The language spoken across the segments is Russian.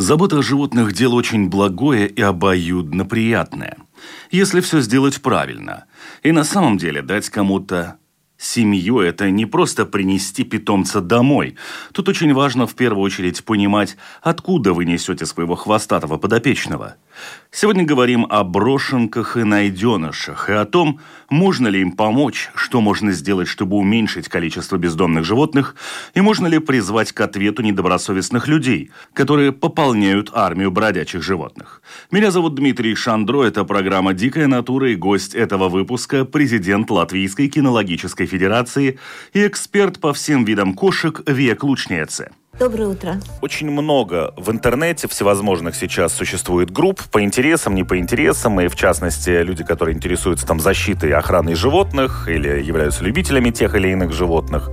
Забота о животных – дело очень благое и обоюдно приятное, если все сделать правильно. И на самом деле дать кому-то Семью – это не просто принести питомца домой. Тут очень важно в первую очередь понимать, откуда вы несете своего хвостатого подопечного – Сегодня говорим о брошенках и найденышах, и о том, можно ли им помочь, что можно сделать, чтобы уменьшить количество бездомных животных, и можно ли призвать к ответу недобросовестных людей, которые пополняют армию бродячих животных. Меня зовут Дмитрий Шандро, это программа «Дикая натура» и гость этого выпуска – президент Латвийской кинологической федерации и эксперт по всем видам кошек Век Лучнеце. Доброе утро. Очень много в интернете всевозможных сейчас существует групп по интересам, не по интересам, и в частности люди, которые интересуются там защитой и охраной животных или являются любителями тех или иных животных.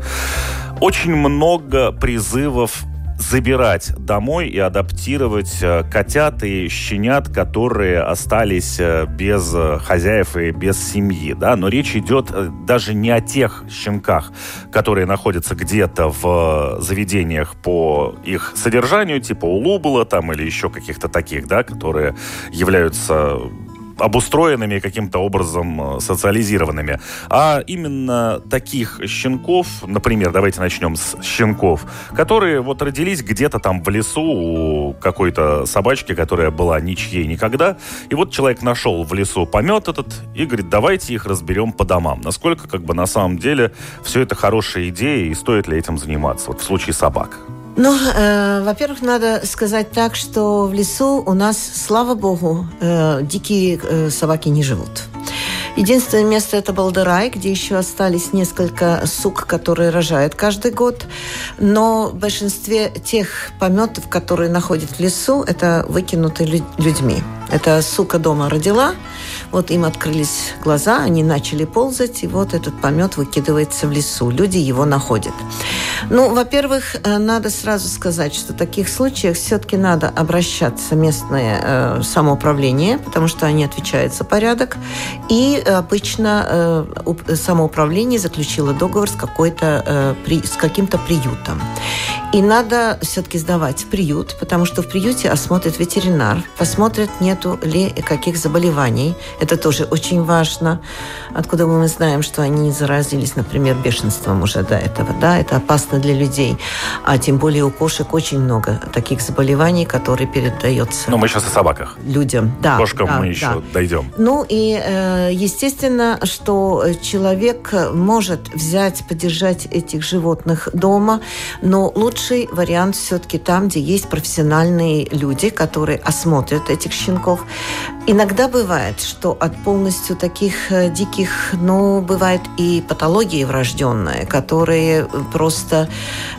Очень много призывов забирать домой и адаптировать э, котят и щенят, которые остались э, без э, хозяев и без семьи. Да? Но речь идет даже не о тех щенках, которые находятся где-то в заведениях по их содержанию, типа улубула там или еще каких-то таких, да, которые являются обустроенными каким-то образом э, социализированными. А именно таких щенков, например, давайте начнем с щенков, которые вот родились где-то там в лесу у какой-то собачки, которая была ничьей никогда. И вот человек нашел в лесу помет этот и говорит, давайте их разберем по домам. Насколько как бы на самом деле все это хорошая идея и стоит ли этим заниматься вот в случае собак? Ну, э, во-первых, надо сказать так, что в лесу у нас, слава богу, э, дикие э, собаки не живут. Единственное место это Балдерай, где еще остались несколько сук, которые рожают каждый год. Но в большинстве тех пометов, которые находят в лесу, это выкинуты людьми. Эта сука дома родила, вот им открылись глаза, они начали ползать, и вот этот помет выкидывается в лесу. Люди его находят. Ну, во-первых, э, надо сразу сказать, что в таких случаях все-таки надо обращаться в местное э, самоуправление, потому что они отвечают за порядок. И обычно э, самоуправление заключило договор с, какой-то, э, при, с каким-то приютом. И надо все-таки сдавать в приют, потому что в приюте осмотрит ветеринар, посмотрит, нету ли каких заболеваний. Это тоже очень важно. Откуда мы знаем, что они заразились, например, бешенством уже до этого. Да, это опасно для людей. А тем более у кошек очень много таких заболеваний, которые передаются. Ну, мы сейчас о собаках. Людям, да. Кошкам да, мы еще да. дойдем. Ну и, э, естественно, что человек может взять, поддержать этих животных дома, но лучший вариант все-таки там, где есть профессиональные люди, которые осмотрят этих щенков. Иногда бывает, что от полностью таких э, диких, ну, бывает и патологии врожденные, которые просто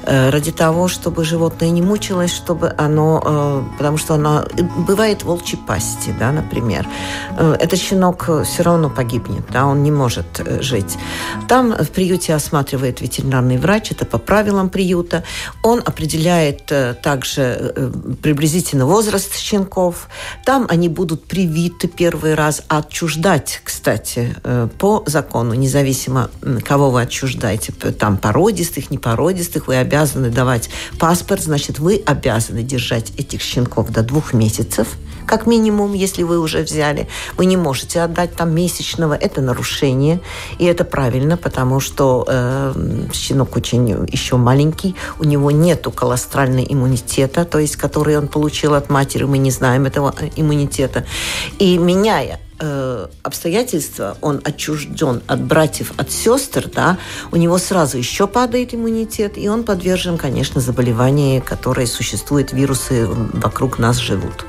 э, ради того, чтобы животное не мучилось, чтобы оно, э, потому что оно бывает волчьи пасти, да, например. Этот щенок все равно погибнет, да, он не может жить. Там в приюте осматривает ветеринарный врач, это по правилам приюта. Он определяет также приблизительно возраст щенков. Там они будут привиты привиты первый раз, отчуждать, кстати, э, по закону, независимо кого вы отчуждаете, там породистых, непородистых, вы обязаны давать паспорт, значит, вы обязаны держать этих щенков до двух месяцев, как минимум, если вы уже взяли. Вы не можете отдать там месячного. Это нарушение. И это правильно, потому что э, щенок очень еще маленький. У него нет колострального иммунитета, то есть который он получил от матери. Мы не знаем этого иммунитета. И меняя э, обстоятельства, он отчужден от братьев, от сестер, да, у него сразу еще падает иммунитет, и он подвержен, конечно, заболеваниям, которые существуют, вирусы вокруг нас живут.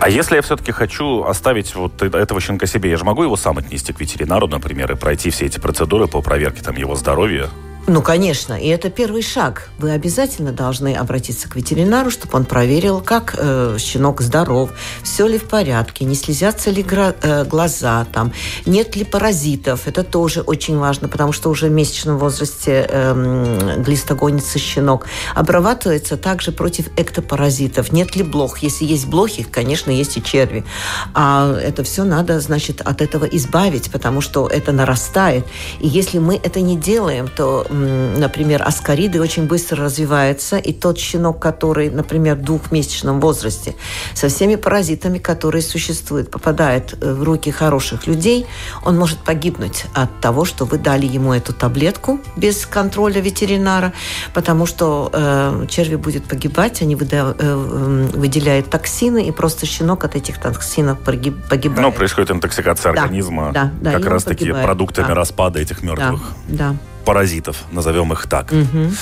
А если я все-таки хочу оставить вот этого щенка себе, я же могу его сам отнести к ветеринару, например, и пройти все эти процедуры по проверке там его здоровья? Ну, конечно, и это первый шаг. Вы обязательно должны обратиться к ветеринару, чтобы он проверил, как э, щенок здоров, все ли в порядке, не слезятся ли гра- э, глаза, там, нет ли паразитов. Это тоже очень важно, потому что уже в месячном возрасте э, глистогонится щенок. Обрабатывается также против эктопаразитов. Нет ли блох? Если есть блохи, конечно, есть и черви. А это все надо, значит, от этого избавить, потому что это нарастает. И если мы это не делаем, то например, аскариды очень быстро развиваются, и тот щенок, который, например, в двухмесячном возрасте, со всеми паразитами, которые существуют, попадает э, в руки хороших людей, он может погибнуть от того, что вы дали ему эту таблетку без контроля ветеринара, потому что э, черви будет погибать, они выда, э, выделяют токсины, и просто щенок от этих токсинов погибает. Ну, происходит интоксикация да, организма да, да, как раз-таки продуктами да. распада этих мертвых. Да, да паразитов, назовем их так. Угу.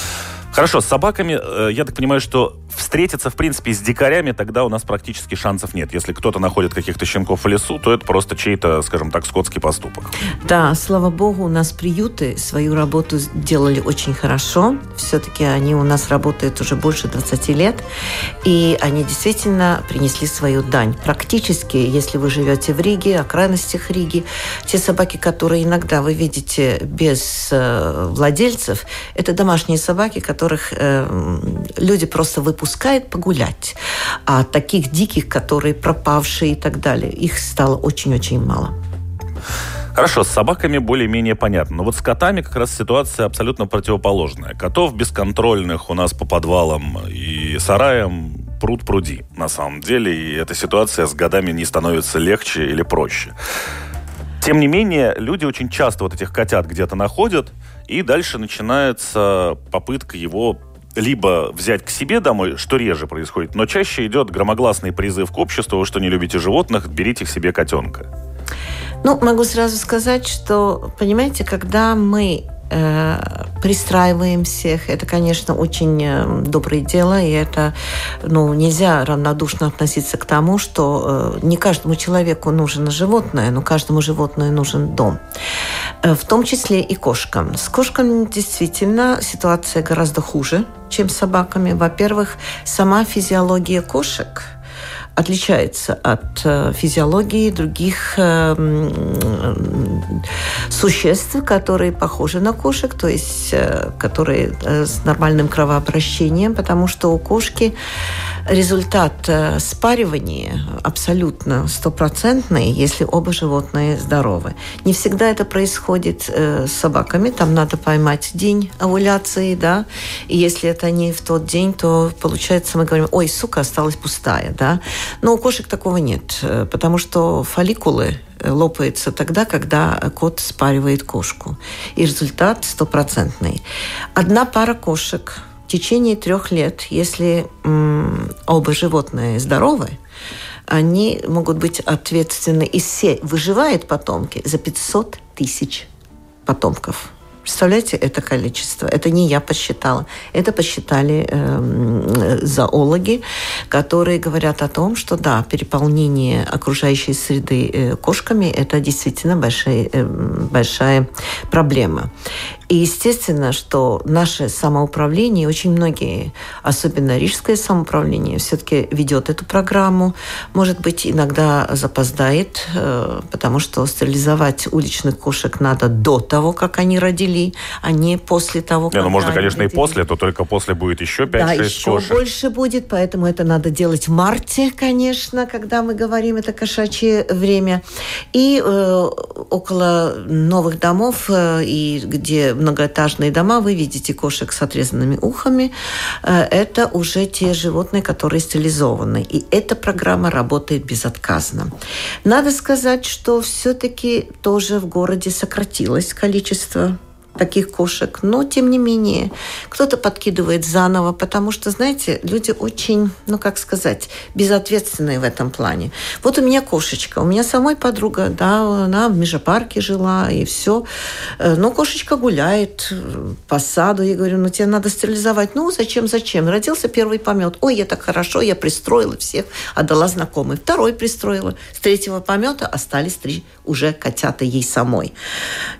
Хорошо, с собаками, э, я так понимаю, что встретиться, в принципе, с дикарями тогда у нас практически шансов нет. Если кто-то находит каких-то щенков в лесу, то это просто чей-то, скажем так, скотский поступок. Да, слава богу, у нас приюты свою работу делали очень хорошо. Все-таки они у нас работают уже больше 20 лет. И они действительно принесли свою дань. Практически, если вы живете в Риге, окраинностях Риги, те собаки, которые иногда вы видите без э, владельцев, это домашние собаки, которых э, люди просто выпускают погулять. А таких диких, которые пропавшие и так далее, их стало очень-очень мало. Хорошо, с собаками более-менее понятно. Но вот с котами как раз ситуация абсолютно противоположная. Котов бесконтрольных у нас по подвалам и сараям пруд пруди, на самом деле. И эта ситуация с годами не становится легче или проще. Тем не менее, люди очень часто вот этих котят где-то находят, и дальше начинается попытка его либо взять к себе домой, что реже происходит, но чаще идет громогласный призыв к обществу, что не любите животных, берите к себе котенка. Ну, могу сразу сказать, что, понимаете, когда мы э, пристраиваем всех. Это, конечно, очень э, доброе дело, и это, ну, нельзя равнодушно относиться к тому, что э, не каждому человеку нужно животное, но каждому животному нужен дом. Э, в том числе и кошкам. С кошками действительно ситуация гораздо хуже, чем с собаками. Во-первых, сама физиология кошек – отличается от э, физиологии других э, существ, которые похожи на кошек, то есть которые с нормальным кровообращением, потому что у кошки результат спаривания абсолютно стопроцентный, если оба животные здоровы. Не всегда это происходит с собаками, там надо поймать день овуляции, да, и если это не в тот день, то получается мы говорим, ой, сука, осталась пустая, да, но у кошек такого нет, э, потому что фолликулы э, лопаются тогда, когда кот спаривает кошку. И результат стопроцентный. Одна пара кошек в течение трех лет, если оба животные здоровы, они могут быть ответственны, и все выживают потомки за 500 тысяч потомков. Представляете, это количество. Это не я посчитала. Это посчитали э, зоологи, которые говорят о том, что да, переполнение окружающей среды э, кошками – это действительно большая, э, большая проблема. И естественно, что наше самоуправление, очень многие, особенно рижское самоуправление, все-таки ведет эту программу. Может быть, иногда запоздает, э, потому что стерилизовать уличных кошек надо до того, как они родили, а не после того, как ну, можно, конечно, и после, то только после будет еще 5-6 да, еще кошек. больше будет, поэтому это надо делать в марте, конечно, когда мы говорим, это кошачье время. И э, около новых домов, э, и где многоэтажные дома, вы видите кошек с отрезанными ухами. Э, это уже те животные, которые стерилизованы. И эта программа работает безотказно. Надо сказать, что все-таки тоже в городе сократилось количество таких кошек. Но, тем не менее, кто-то подкидывает заново, потому что, знаете, люди очень, ну, как сказать, безответственные в этом плане. Вот у меня кошечка, у меня самой подруга, да, она в Межапарке жила, и все. Э, но кошечка гуляет по саду. Я говорю, ну, тебе надо стерилизовать. Ну, зачем, зачем? Родился первый помет. Ой, я так хорошо, я пристроила всех, отдала знакомый. Второй пристроила. С третьего помета остались три уже котята ей самой.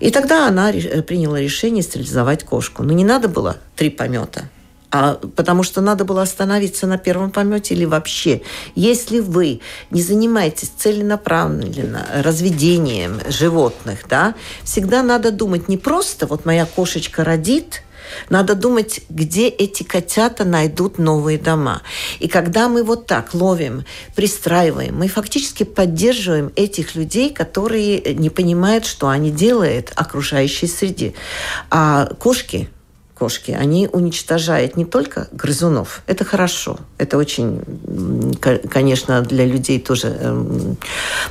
И тогда она приняла решение решение стерилизовать кошку. Но не надо было три помета а потому что надо было остановиться на первом помете или вообще. Если вы не занимаетесь целенаправленно разведением животных, да, всегда надо думать не просто вот моя кошечка родит, надо думать, где эти котята найдут новые дома. И когда мы вот так ловим, пристраиваем, мы фактически поддерживаем этих людей, которые не понимают, что они делают окружающей среде. А кошки кошки, они уничтожают не только грызунов, это хорошо, это очень, конечно, для людей тоже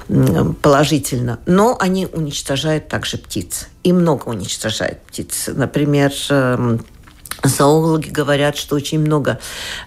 эм, положительно, но они уничтожают также птиц, и много уничтожают птиц. Например, эм, Зоологи говорят, что очень много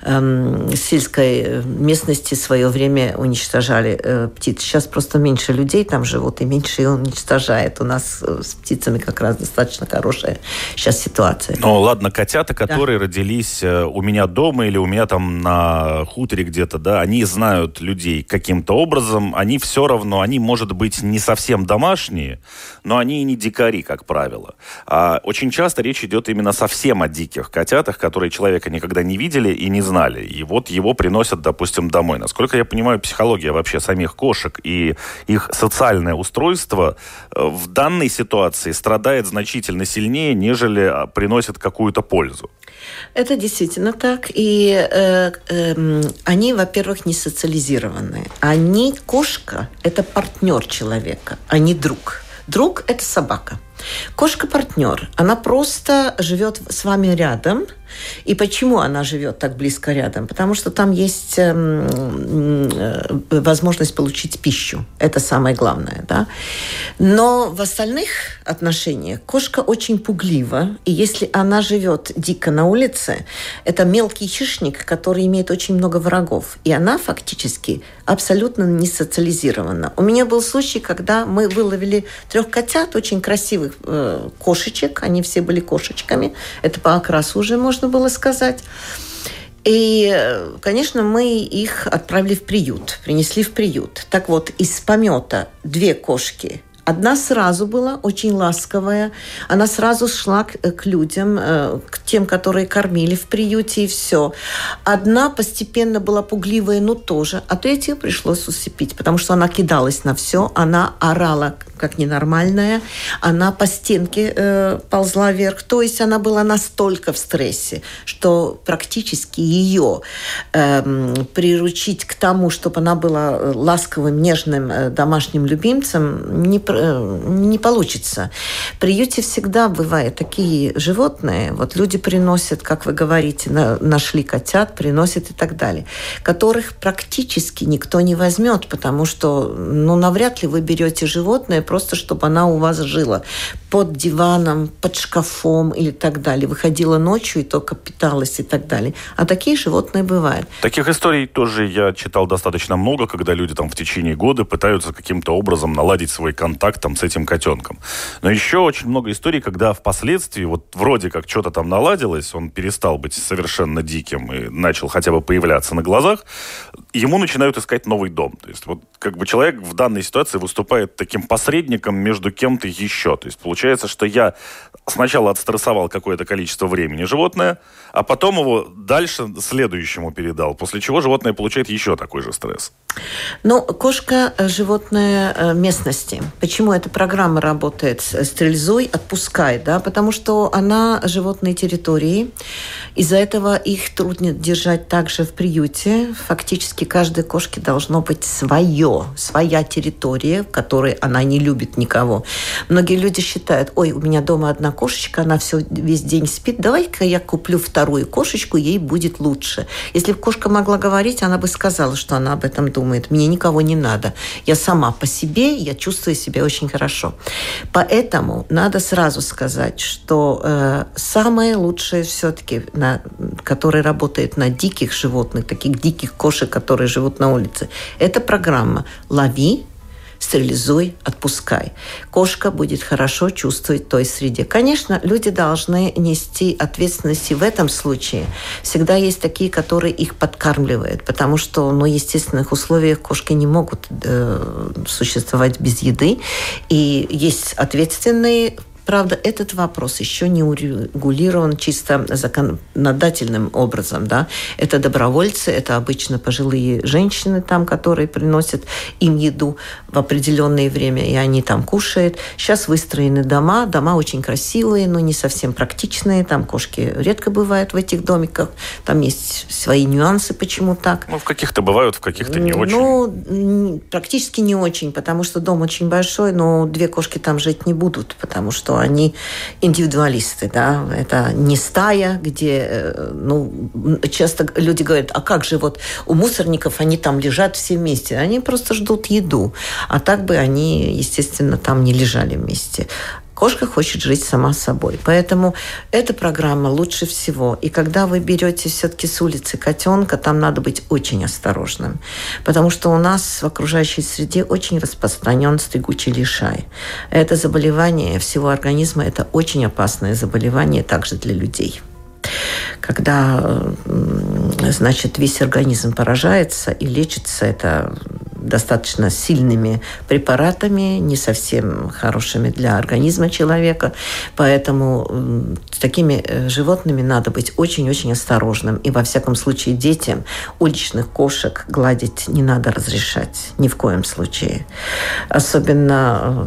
эм, сельской местности в свое время уничтожали э, птиц. Сейчас просто меньше людей там живут и меньше их уничтожает. У нас э, с птицами как раз достаточно хорошая сейчас ситуация. Ну ладно, котята, которые да. родились э, у меня дома или у меня там на хуторе где-то, да, они знают людей каким-то образом, они все равно, они, может быть, не совсем домашние, но они и не дикари, как правило. А очень часто речь идет именно совсем о диких маленьких котятах, которые человека никогда не видели и не знали. И вот его приносят, допустим, домой. Насколько я понимаю, психология вообще самих кошек и их социальное устройство э, в данной ситуации страдает значительно сильнее, нежели а, приносит какую-то пользу. Это действительно так. И э, э, они, во-первых, не социализированные. Они, кошка, это партнер человека, а не друг. Друг – это собака. Кошка-партнер, она просто живет с вами рядом – и почему она живет так близко рядом? Потому что там есть эм, э, возможность получить пищу. Это самое главное. Да? Но в остальных отношениях кошка очень пуглива. И если она живет дико на улице, это мелкий хищник, который имеет очень много врагов. И она фактически абсолютно не социализирована. У меня был случай, когда мы выловили трех котят, очень красивых э, кошечек. Они все были кошечками. Это по окрасу уже можно было сказать. И, конечно, мы их отправили в приют, принесли в приют. Так вот, из помета две кошки Одна сразу была очень ласковая, она сразу шла к, к людям, э, к тем, которые кормили в приюте и все. Одна постепенно была пугливая, но тоже, а третью пришлось усыпить, потому что она кидалась на все, она орала как ненормальная, она по стенке э, ползла вверх, то есть она была настолько в стрессе, что практически ее э, приручить к тому, чтобы она была ласковым, нежным э, домашним любимцем, не, э, не получится. В приюте всегда бывают такие животные, вот люди приносят, как вы говорите, на, нашли котят, приносят и так далее, которых практически никто не возьмет, потому что, ну, навряд ли вы берете животное просто чтобы она у вас жила под диваном, под шкафом или так далее. Выходила ночью и только питалась и так далее. А такие животные бывают. Таких историй тоже я читал достаточно много, когда люди там в течение года пытаются каким-то образом наладить свой контакт там с этим котенком. Но еще очень много историй, когда впоследствии вот вроде как что-то там наладилось, он перестал быть совершенно диким и начал хотя бы появляться на глазах, ему начинают искать новый дом. То есть вот как бы человек в данной ситуации выступает таким посредником между кем-то еще. То есть получается, что я сначала отстрессовал какое-то количество времени животное, а потом его дальше следующему передал, после чего животное получает еще такой же стресс. Ну, кошка – животное э, местности. Почему эта программа работает? Стрельзой отпускает, да? Потому что она животные территории. Из-за этого их трудно держать также в приюте. Фактически каждой кошке должно быть свое, своя территория, в которой она не любит никого. Многие люди считают, ой, у меня дома одна кошечка, она все весь день спит, давай-ка я куплю вторую кошечку, ей будет лучше. Если бы кошка могла говорить, она бы сказала, что она об этом думает. Мне никого не надо. Я сама по себе, я чувствую себя очень хорошо. Поэтому надо сразу сказать, что э, самое лучшее все-таки, на, которое работает на диких животных, таких диких кошек, которые живут на улице, это программа «Лови, стерилизуй, отпускай. Кошка будет хорошо чувствовать той среде. Конечно, люди должны нести ответственность и в этом случае. Всегда есть такие, которые их подкармливают, потому что ну, в естественных условиях кошки не могут э, существовать без еды. И есть ответственные Правда, этот вопрос еще не урегулирован чисто законодательным образом. Да? Это добровольцы, это обычно пожилые женщины там, которые приносят им еду в определенное время, и они там кушают. Сейчас выстроены дома, дома очень красивые, но не совсем практичные. Там кошки редко бывают в этих домиках. Там есть свои нюансы, почему так. Ну, в каких-то бывают, в каких-то не очень. Ну, практически не очень, потому что дом очень большой, но две кошки там жить не будут, потому что они индивидуалисты, да. Это не стая, где, э, ну, часто люди говорят, а как же вот у мусорников они там лежат все вместе? Они просто ждут еду. А так бы они, естественно, там не лежали вместе. Кошка хочет жить сама собой. Поэтому эта программа лучше всего. И когда вы берете все-таки с улицы котенка, там надо быть очень осторожным. Потому что у нас в окружающей среде очень распространен стригучий лишай. Это заболевание всего организма, это очень опасное заболевание также для людей когда значит, весь организм поражается и лечится это достаточно сильными препаратами, не совсем хорошими для организма человека. Поэтому с такими э, животными надо быть очень-очень осторожным. И во всяком случае детям уличных кошек гладить не надо разрешать. Ни в коем случае. Особенно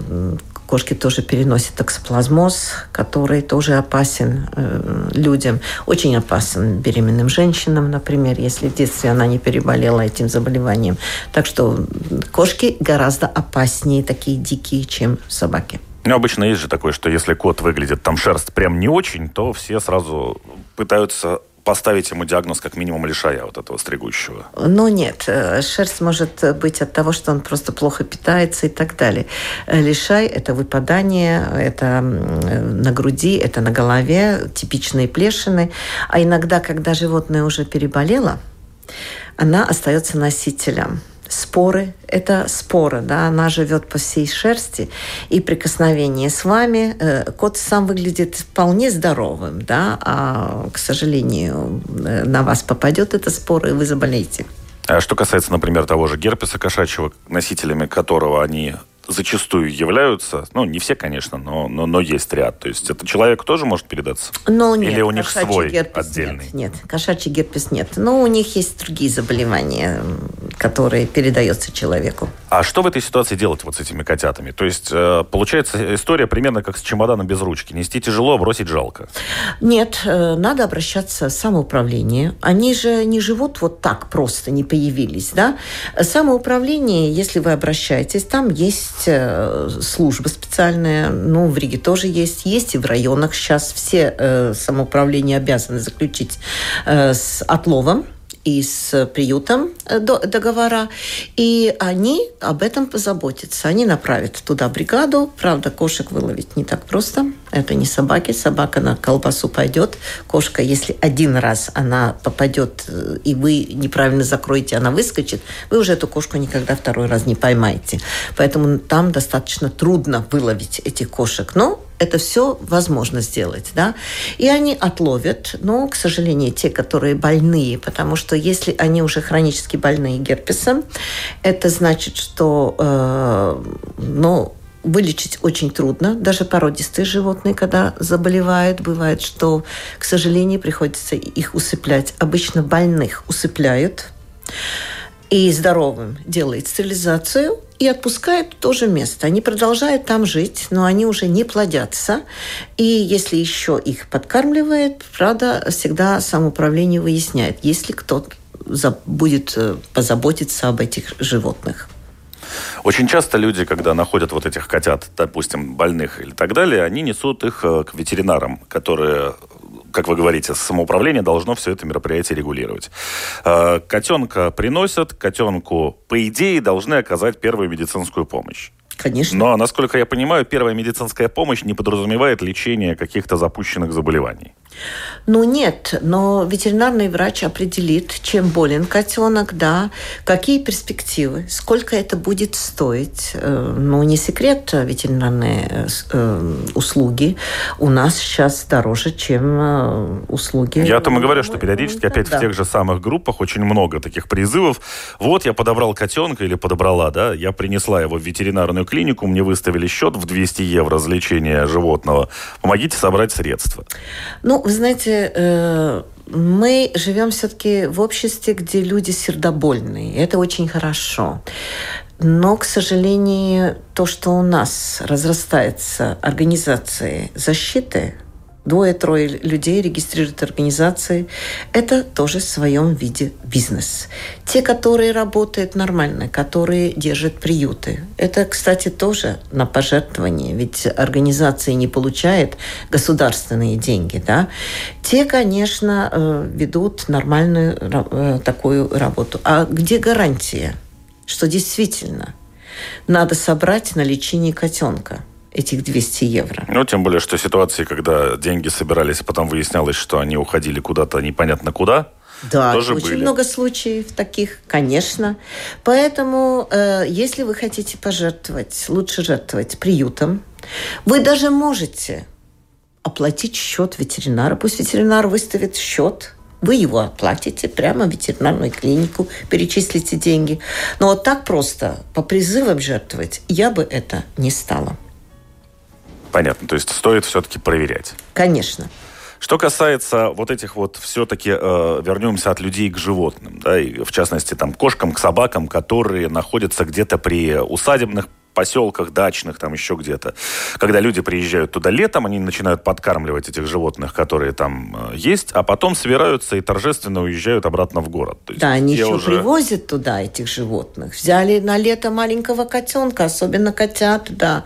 Кошки тоже переносят токсоплазмоз, который тоже опасен э, людям. Очень опасен беременным женщинам, например, если в детстве она не переболела этим заболеванием. Так что кошки гораздо опаснее, такие дикие, чем собаки. Ну, обычно есть же такое, что если кот выглядит там шерсть прям не очень, то все сразу пытаются поставить ему диагноз как минимум лишая вот этого стригущего? Ну нет, э, шерсть может быть от того, что он просто плохо питается и так далее. Э, лишай – это выпадание, это на груди, это на голове, типичные плешины. А иногда, когда животное уже переболело, она остается носителем споры – это спора, да, она живет по всей шерсти, и прикосновение с вами, э, кот сам выглядит вполне здоровым, да, а, к сожалению, э, на вас попадет эта спора, и вы заболеете. А что касается, например, того же герпеса кошачьего, носителями которого они зачастую являются, ну, не все, конечно, но, но, но есть ряд. То есть это человек тоже может передаться? Ну, нет. Или у них свой отдельный? Нет, нет, кошачий герпес нет. Но у них есть другие заболевания, которые передаются человеку. А что в этой ситуации делать вот с этими котятами? То есть э, получается история примерно как с чемоданом без ручки. Нести тяжело, бросить жалко. Нет, э, надо обращаться в самоуправление. Они же не живут вот так просто, не появились, да? Самоуправление, если вы обращаетесь, там есть есть э, служба специальная, ну, в Риге тоже есть, есть и в районах. Сейчас все э, самоуправления обязаны заключить э, с отловом и с приютом э, договора, и они об этом позаботятся. Они направят туда бригаду. Правда, кошек выловить не так просто. Это не собаки. Собака на колбасу пойдет. Кошка, если один раз она попадет, э, и вы неправильно закроете, она выскочит, вы уже эту кошку никогда второй раз не поймаете. Поэтому там достаточно трудно выловить этих кошек. Но это все возможно сделать, да. И они отловят, но, к сожалению, те, которые больные, потому что если они уже хронически больные герпесом, это значит, что, э, ну, вылечить очень трудно. Даже породистые животные, когда заболевают, бывает, что, к сожалению, приходится их усыплять. Обычно больных усыпляют и здоровым делает стерилизацию и отпускает в то же место. Они продолжают там жить, но они уже не плодятся. И если еще их подкармливает, правда, всегда самоуправление выясняет, если кто будет э, позаботиться об этих животных. Очень часто люди, когда находят вот этих котят, допустим, больных или так далее, они несут их э, к ветеринарам, которые как вы говорите, самоуправление должно все это мероприятие регулировать. Э, котенка приносят, котенку, по идее, должны оказать первую медицинскую помощь. Конечно. Но, насколько я понимаю, первая медицинская помощь не подразумевает лечение каких-то запущенных заболеваний. Ну нет, но ветеринарный врач определит, чем болен котенок, да, какие перспективы, сколько это будет стоить. Э, ну, не секрет, ветеринарные э, услуги у нас сейчас дороже, чем э, услуги. Я о том и говорю, что периодически опять да. в тех же самых группах очень много таких призывов. Вот я подобрал котенка или подобрала, да, я принесла его в ветеринарную клинику, мне выставили счет в 200 евро за лечение животного. Помогите собрать средства. Ну, вы знаете, э, мы живем все-таки в обществе, где люди сердобольные. Это очень хорошо. Но, к сожалению, то, что у нас разрастается организации защиты, двое-трое людей регистрируют организации. Это тоже в своем виде бизнес. Те, которые работают нормально, которые держат приюты. Это, кстати, тоже на пожертвование, ведь организации не получают государственные деньги. Да? Те, конечно, э, ведут нормальную э, такую работу. А где гарантия, что действительно надо собрать на лечение котенка – этих 200 евро. Ну, тем более, что ситуации, когда деньги собирались, а потом выяснялось, что они уходили куда-то непонятно куда, да, тоже очень были. много случаев таких, конечно. Поэтому, э, если вы хотите пожертвовать, лучше жертвовать приютом. Вы даже можете оплатить счет ветеринара. Пусть ветеринар выставит счет, вы его оплатите прямо в ветеринарную клинику, перечислите деньги. Но вот так просто по призывам жертвовать я бы это не стала. Понятно, то есть стоит все-таки проверять. Конечно. Что касается вот этих вот все-таки э, вернемся от людей к животным, да, и в частности там кошкам, к собакам, которые находятся где-то при усадебных поселках дачных, там еще где-то. Когда люди приезжают туда летом, они начинают подкармливать этих животных, которые там э, есть, а потом собираются и торжественно уезжают обратно в город. То есть да, они еще уже... привозят туда этих животных. Взяли на лето маленького котенка, особенно котят, да.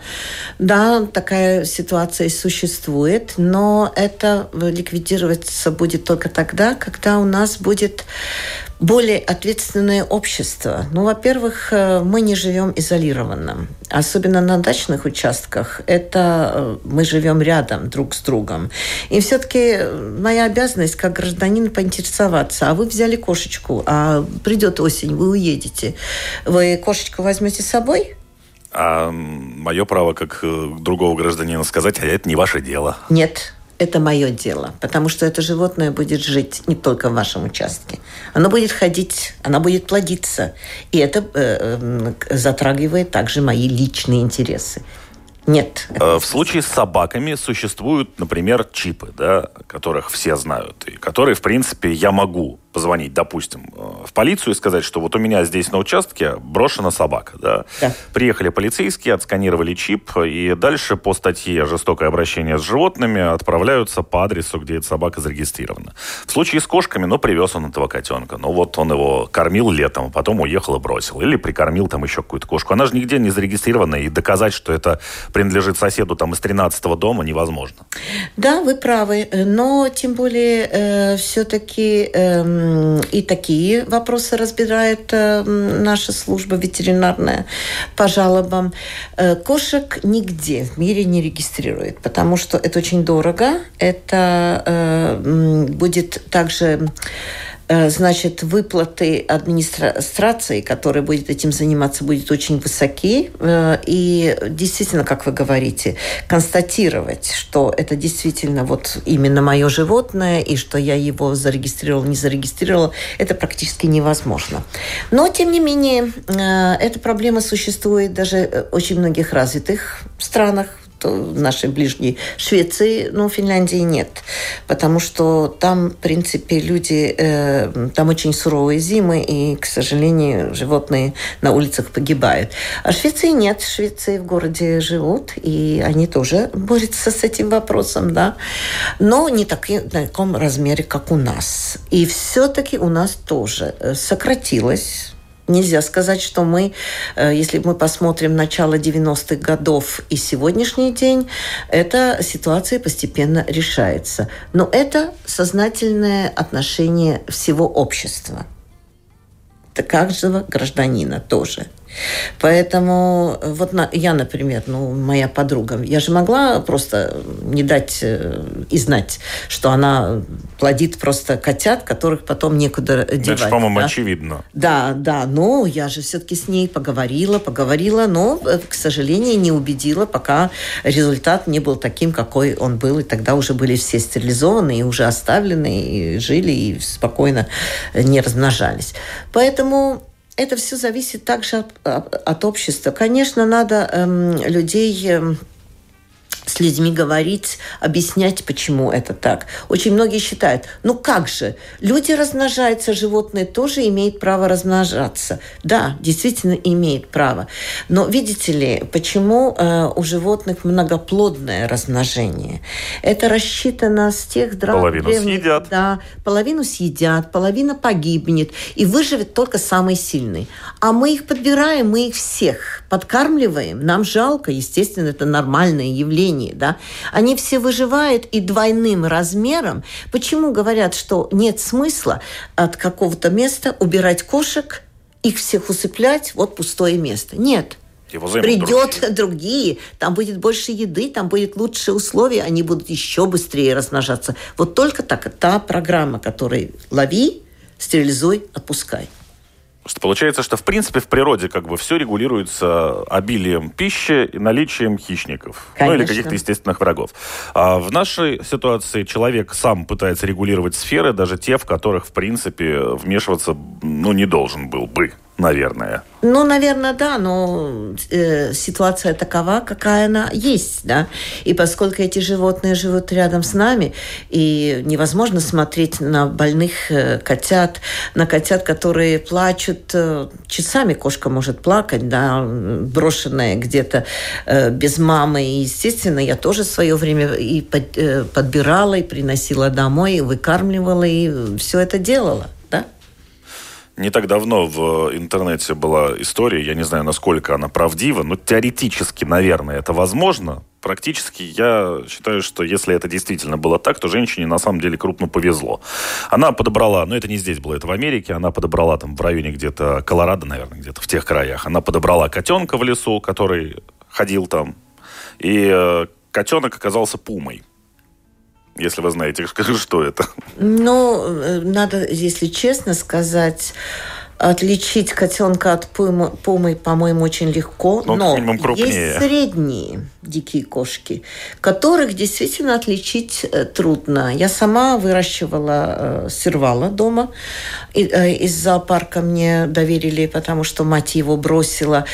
Да, такая ситуация существует, но это ликвидироваться будет только тогда, когда у нас будет более ответственное общество. Ну, во-первых, э, мы не живем изолированно. Особенно на дачных участках. Это э, мы живем рядом друг с другом. И все-таки э, моя обязанность как гражданин поинтересоваться. А вы взяли кошечку, а придет осень, вы уедете. Вы кошечку возьмете с собой? А мое право как другого гражданина сказать, а это не ваше дело. Нет, это мое дело, потому что это животное будет жить не только в вашем участке. Оно будет ходить, оно будет плодиться. И это э, э, затрагивает также мои личные интересы. Нет. Э, в случае с собаками существуют, например, чипы, да, которых все знают, и которые, в принципе, я могу позвонить, допустим, э, в полицию и сказать, что вот у меня здесь на участке брошена собака. Да? Да. Приехали полицейские, отсканировали чип, и дальше по статье «Жестокое обращение с животными» отправляются по адресу, где эта собака зарегистрирована. В случае с кошками, ну, привез он этого котенка. Ну, вот он его кормил летом, а потом уехал и бросил. Или прикормил там еще какую-то кошку. Она же нигде не зарегистрирована, и доказать, что это принадлежит соседу там из 13-го дома невозможно. Да, вы правы. Но тем более э, все-таки... Э, и такие вопросы разбирает э, наша служба ветеринарная по жалобам. Э, кошек нигде в мире не регистрирует, потому что это очень дорого. Это э, будет также значит, выплаты администрации, которая будет этим заниматься, будет очень высоки. Э, и действительно, как вы говорите, констатировать, что это действительно вот именно мое животное, и что я его зарегистрировал, не зарегистрировал, это практически невозможно. Но, тем не менее, э, эта проблема существует даже в очень многих развитых странах, нашей ближней Швеции, но Финляндии нет. Потому что там, в принципе, люди, э, там очень суровые зимы, и, к сожалению, животные на улицах погибают. А Швеции нет. Швеции в городе живут, и они тоже борются с этим вопросом, да. Но не так, в таком размере, как у нас. И все-таки у нас тоже э, сократилось Нельзя сказать, что мы, э, если мы посмотрим начало 90-х годов и сегодняшний день, эта ситуация постепенно решается. Но это сознательное отношение всего общества. Каждого гражданина тоже. Поэтому вот на, я, например, ну, моя подруга, я же могла просто не дать э, и знать, что она плодит просто котят, которых потом некуда девать. Это, по-моему, да? очевидно. Да, да, но я же все-таки с ней поговорила, поговорила, но, э, к сожалению, не убедила, пока результат не был таким, какой он был, и тогда уже были все стерилизованы и уже оставлены, и жили, и спокойно не размножались. Поэтому это все зависит также от, от общества. Конечно, надо эм, людей эм, с людьми говорить, объяснять, почему это так. Очень многие считают, ну как же, люди размножаются, животные тоже имеют право размножаться. Да, действительно имеют право. Но видите ли, почему э, у животных многоплодное размножение? Это рассчитано с тех драм... Половину съедят. Да, половину съедят, половина погибнет, и выживет только самый сильный. А мы их подбираем, мы их всех подкармливаем. Нам жалко, естественно, это нормальное явление поколении, да, они все выживают и двойным размером. Почему говорят, что нет смысла от какого-то места убирать кошек, их всех усыплять, вот пустое место? Нет. Его Придет другие. другие, там будет больше еды, там будет лучшие условия, они будут еще быстрее размножаться. Вот только так, та программа, которая лови, стерилизуй, отпускай. Что получается, что в принципе в природе как бы все регулируется обилием пищи и наличием хищников. Конечно. Ну или каких-то естественных врагов. А в нашей ситуации человек сам пытается регулировать сферы, даже те, в которых в принципе вмешиваться ну, не должен был бы наверное. Ну, наверное, да, но э, ситуация такова, какая она есть, да. И поскольку эти животные живут рядом с нами, и невозможно смотреть на больных э, котят, на котят, которые плачут, э, часами кошка может плакать, да, брошенная где-то э, без мамы. И, естественно, я тоже в свое время и под, э, подбирала, и приносила домой, и выкармливала, и все это делала. Не так давно в интернете была история, я не знаю, насколько она правдива, но теоретически, наверное, это возможно. Практически я считаю, что если это действительно было так, то женщине на самом деле крупно повезло. Она подобрала, ну это не здесь было, это в Америке, она подобрала там в районе где-то Колорадо, наверное, где-то в тех краях. Она подобрала котенка в лесу, который ходил там, и э, котенок оказался пумой если вы знаете, что это. Ну, э, надо, если честно сказать, отличить котенка от пумы, пумы по-моему, очень легко. Ну, но есть средние дикие кошки, которых действительно отличить э, трудно. Я сама выращивала э, сервала дома. И, э, из зоопарка мне доверили, потому что мать его бросила.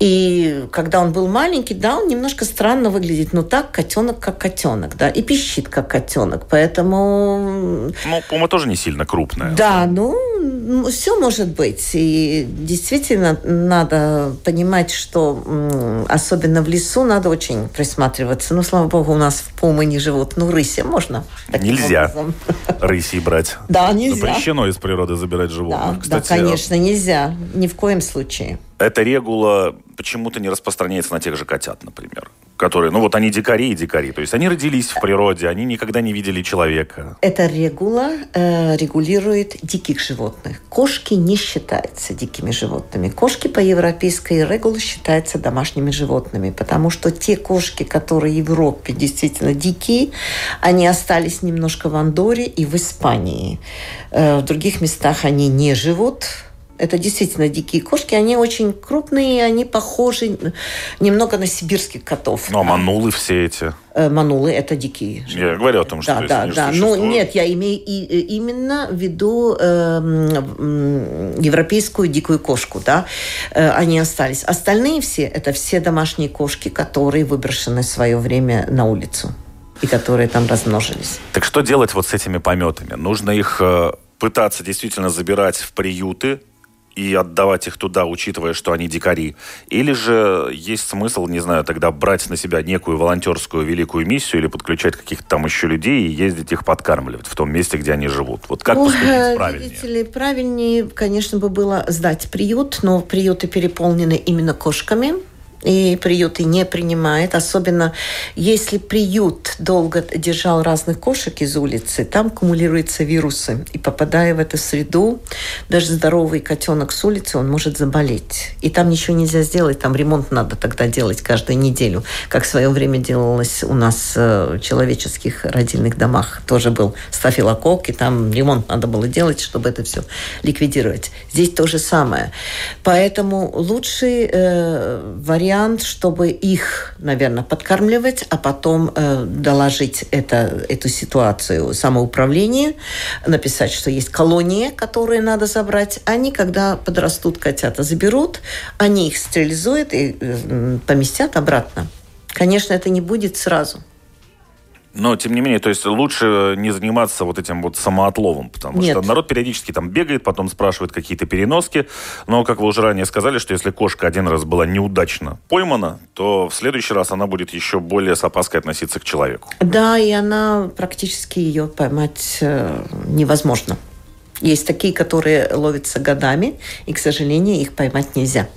И когда он был маленький, да, он немножко странно выглядит. Но так котенок как котенок, да, и пищит как котенок. Поэтому... Ну, пума тоже не сильно крупная. Да, ну, все может быть. И действительно надо понимать, что особенно в лесу надо очень присматриваться. Ну, слава богу, у нас в Пумы не живут. Ну, рыси можно. Нельзя образом. рыси брать. Да, нельзя. Запрещено из природы забирать животных. Да, Кстати, да, конечно, нельзя. Ни в коем случае. Эта регула почему-то не распространяется на тех же котят, например которые, ну вот они дикари и дикари, то есть они родились в природе, они никогда не видели человека. Эта регула э, регулирует диких животных. Кошки не считаются дикими животными. Кошки по европейской регуле считаются домашними животными, потому что те кошки, которые в Европе действительно дикие, они остались немножко в Андоре и в Испании. Э, в других местах они не живут, это действительно дикие кошки. Они очень крупные, они похожи немного на сибирских котов. Ну, а манулы все эти? Э, манулы – это дикие животные. Я говорю о том, что да, да, да. Ну, нет, я имею и, э, именно в виду э, европейскую дикую кошку, да. Э, они остались. Остальные все – это все домашние кошки, которые выброшены в свое время на улицу и которые там размножились. Так что делать вот с этими пометами? Нужно их э, пытаться действительно забирать в приюты, и отдавать их туда, учитывая, что они дикари? Или же есть смысл, не знаю, тогда брать на себя некую волонтерскую великую миссию или подключать каких-то там еще людей и ездить их подкармливать в том месте, где они живут? Вот как поступить Ой, правильнее? Видите ли, правильнее, конечно, бы было сдать приют, но приюты переполнены именно кошками, и приюты не принимают, особенно если приют долго держал разных кошек из улицы, там кумулируются вирусы, и попадая в эту среду, даже здоровый котенок с улицы, он может заболеть. И там ничего нельзя сделать, там ремонт надо тогда делать каждую неделю, как в свое время делалось у нас в человеческих родильных домах. Тоже был стафилококк, и там ремонт надо было делать, чтобы это все ликвидировать. Здесь то же самое. Поэтому лучший э, вариант вариант, чтобы их, наверное, подкармливать, а потом э, доложить это, эту ситуацию самоуправлению, написать, что есть колонии, которые надо забрать. Они, когда подрастут котята, заберут, они их стерилизуют и э, поместят обратно. Конечно, это не будет сразу. Но, тем не менее, то есть лучше не заниматься вот этим вот самоотловом, потому Нет. что народ периодически там бегает, потом спрашивает какие-то переноски. Но, как вы уже ранее сказали, что если кошка один раз была неудачно поймана, то в следующий раз она будет еще более с опаской относиться к человеку. Да, и она практически ее поймать э, невозможно. Есть такие, которые ловятся годами, и, к сожалению, их поймать нельзя.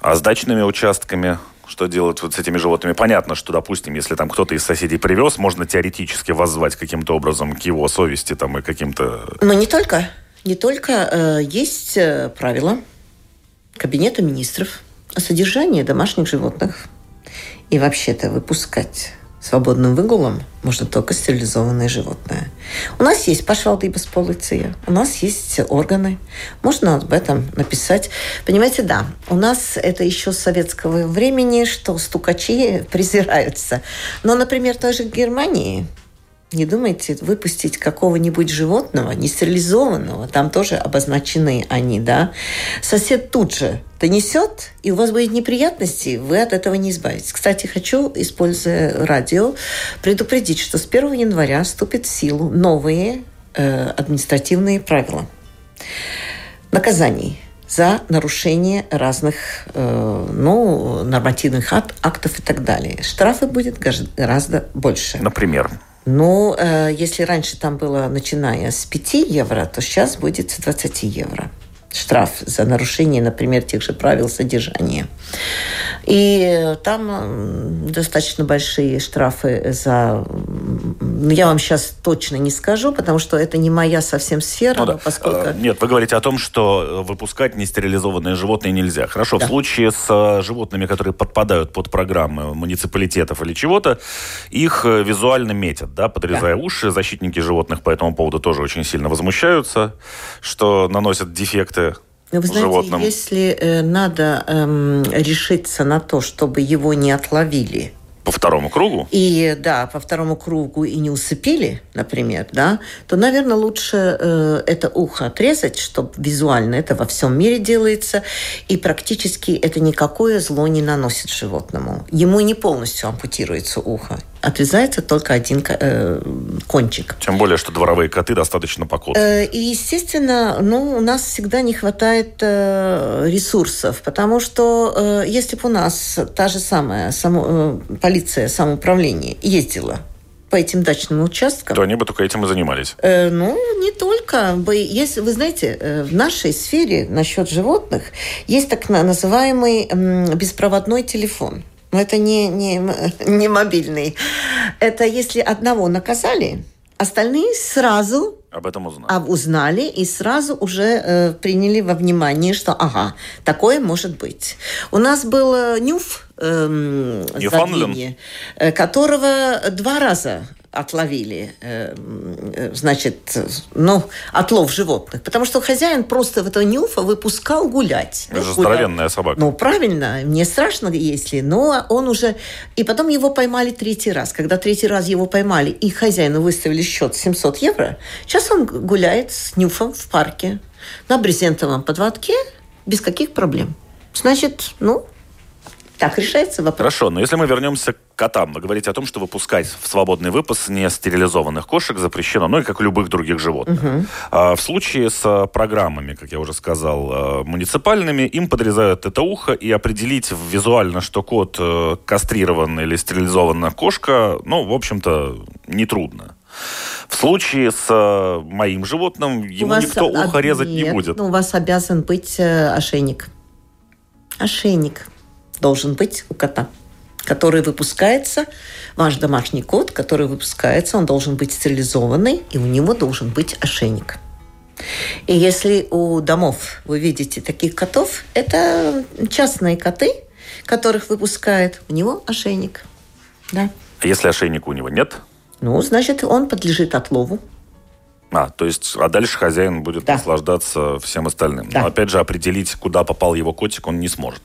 А с дачными участками что делать вот с этими животными. Понятно, что, допустим, если там кто-то из соседей привез, можно теоретически воззвать каким-то образом к его совести там и каким-то... Но не только. Не только. Э, есть э, правила Кабинета министров о содержании домашних животных. И вообще-то выпускать свободным выгулом можно только стерилизованное животное. У нас есть пошвалдыбас полиция, у нас есть органы. Можно об этом написать. Понимаете, да, у нас это еще с советского времени, что стукачи презираются. Но, например, в той же Германии не думайте выпустить какого-нибудь животного, нестерилизованного, там тоже обозначены они, да. Сосед тут же донесет, и у вас будет неприятности, вы от этого не избавитесь. Кстати, хочу, используя радио, предупредить, что с 1 января вступят в силу новые э, административные правила наказаний за нарушение разных э, ну, нормативных актов и так далее. Штрафы будет гораздо больше. Например? Ну, э, если раньше там было, начиная с 5 евро, то сейчас будет с 20 евро штраф за нарушение, например, тех же правил содержания. И там достаточно большие штрафы за... Ну, я вам сейчас точно не скажу, потому что это не моя совсем сфера. Ну, да. поскольку... А, нет, вы говорите о том, что выпускать нестерилизованные животные нельзя. Хорошо, да. в случае с э, животными, которые подпадают под программы муниципалитетов или чего-то, их э, визуально метят, да, подрезая да. уши. Защитники животных по этому поводу тоже очень сильно возмущаются, что наносят дефекты вы знаете, животным. если э, надо э, решиться на то, чтобы его не отловили, по второму кругу? И да, по второму кругу и не усыпили, например, да, то, наверное, лучше э, это ухо отрезать, чтобы визуально это во всем мире делается, и практически это никакое зло не наносит животному. Ему не полностью ампутируется ухо отрезается только один э, кончик. Тем более, что дворовые коты достаточно покотные. Э, и, естественно, ну, у нас всегда не хватает э, ресурсов, потому что э, если бы у нас та же самая само, полиция самоуправления ездила по этим дачным участкам. То они бы только этим и занимались. Э, ну, не только. Если, вы знаете, в нашей сфере насчет животных есть так называемый беспроводной телефон. Но это не, не, не мобильный. Это если одного наказали, остальные сразу об этом узнали. узнали и сразу уже э, приняли во внимание, что ага, такое может быть. У нас был э, Нюф, э, э, которого два раза отловили, э, э, значит, ну, отлов животных. Потому что хозяин просто в этого нюфа выпускал гулять. Это же здоровенная собака. Ну, правильно, мне страшно, если, но он уже... И потом его поймали третий раз. Когда третий раз его поймали, и хозяину выставили счет 700 евро, сейчас он гуляет с нюфом в парке на брезентовом подводке без каких проблем. Значит, ну, так решается вопрос. Хорошо, но если мы вернемся к котам, вы говорите о том, что выпускать в свободный выпуск не стерилизованных кошек запрещено, ну и как у любых других животных. Угу. А в случае с а, программами, как я уже сказал, а, муниципальными, им подрезают это ухо, и определить визуально, что кот э, кастрированный или стерилизованная кошка, ну, в общем-то, нетрудно. В случае с а, моим животным ему никто ухо резать нет, не будет. Ну, у вас обязан быть э, ошейник. Ошейник должен быть у кота, который выпускается, ваш домашний кот, который выпускается, он должен быть стерилизованный, и у него должен быть ошейник. И если у домов вы видите таких котов, это частные коты, которых выпускает, у него ошейник. Да. А если ошейника у него нет? Ну, значит, он подлежит отлову. А, то есть, а дальше хозяин будет да. наслаждаться всем остальным. Да. Но опять же, определить, куда попал его котик, он не сможет.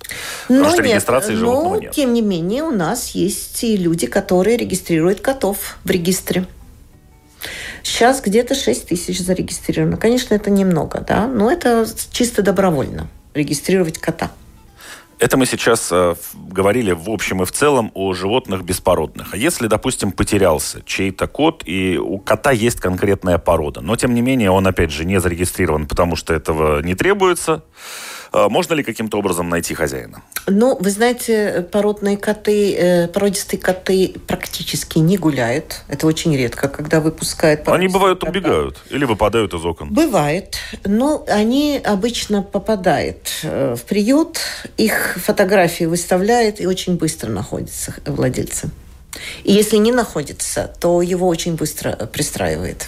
Но потому что нет, регистрации животного но, нет. Тем не менее, у нас есть и люди, которые регистрируют котов в регистре. Сейчас где-то 6 тысяч зарегистрировано. Конечно, это немного, да, но это чисто добровольно регистрировать кота. Это мы сейчас э, говорили в общем и в целом о животных беспородных. А если, допустим, потерялся чей-то кот, и у кота есть конкретная порода, но тем не менее он, опять же, не зарегистрирован, потому что этого не требуется, можно ли каким-то образом найти хозяина? Ну, вы знаете, породные коты, э, породистые коты практически не гуляют. Это очень редко, когда выпускают Они бывают кота. убегают или выпадают из окон? Бывает. Но они обычно попадают э, в приют, их фотографии выставляют и очень быстро находятся владельцы. И если не находится, то его очень быстро пристраивает.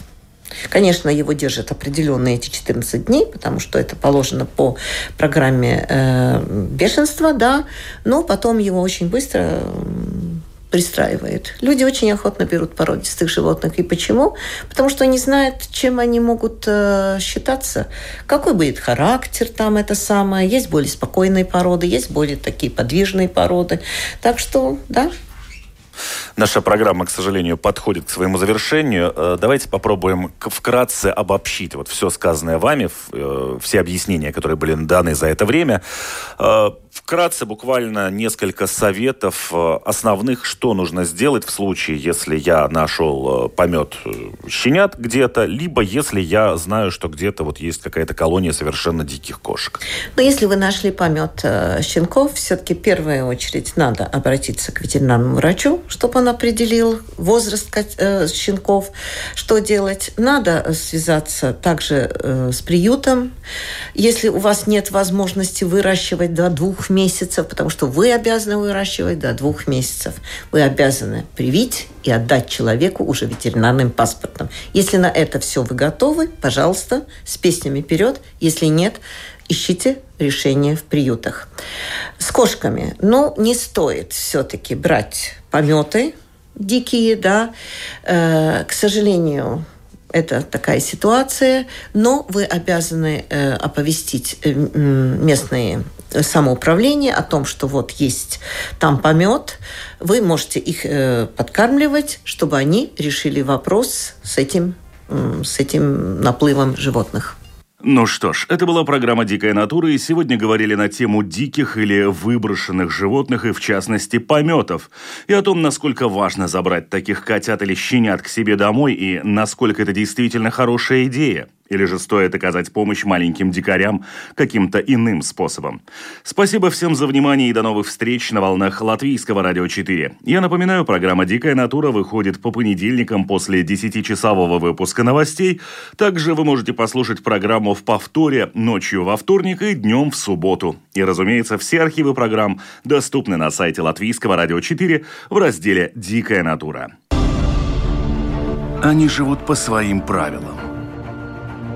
Конечно, его держат определенные эти 14 дней, потому что это положено по программе э, бешенства, да, но потом его очень быстро пристраивает. Люди очень охотно берут породистых животных. И почему? Потому что они знают, чем они могут э, считаться. Какой будет характер там это самое. Есть более спокойные породы, есть более такие подвижные породы. Так что, да, Наша программа, к сожалению, подходит к своему завершению. Э, давайте попробуем вкратце обобщить вот все сказанное вами, э, все объяснения, которые были даны за это время. Э, Вкратце, буквально несколько советов основных, что нужно сделать в случае, если я нашел помет щенят где-то, либо если я знаю, что где-то вот есть какая-то колония совершенно диких кошек. Но если вы нашли помет щенков, все-таки в первую очередь надо обратиться к ветеринарному врачу, чтобы он определил возраст щенков, что делать. Надо связаться также с приютом. Если у вас нет возможности выращивать до двух месяцев, потому что вы обязаны выращивать до двух месяцев. Вы обязаны привить и отдать человеку уже ветеринарным паспортом. Если на это все вы готовы, пожалуйста, с песнями вперед. Если нет, ищите решение в приютах. С кошками, ну, не стоит все-таки брать пометы дикие, да. Э, к сожалению, это такая ситуация, но вы обязаны э, оповестить э, местные самоуправление о том, что вот есть там помет, вы можете их э, подкармливать, чтобы они решили вопрос с этим, э, с этим наплывом животных. Ну что ж, это была программа «Дикая натура», и сегодня говорили на тему диких или выброшенных животных, и в частности пометов, и о том, насколько важно забрать таких котят или щенят к себе домой, и насколько это действительно хорошая идея. Или же стоит оказать помощь маленьким дикарям каким-то иным способом. Спасибо всем за внимание и до новых встреч на волнах Латвийского радио 4. Я напоминаю, программа «Дикая натура» выходит по понедельникам после 10-часового выпуска новостей. Также вы можете послушать программу в повторе ночью во вторник и днем в субботу. И, разумеется, все архивы программ доступны на сайте Латвийского радио 4 в разделе «Дикая натура». Они живут по своим правилам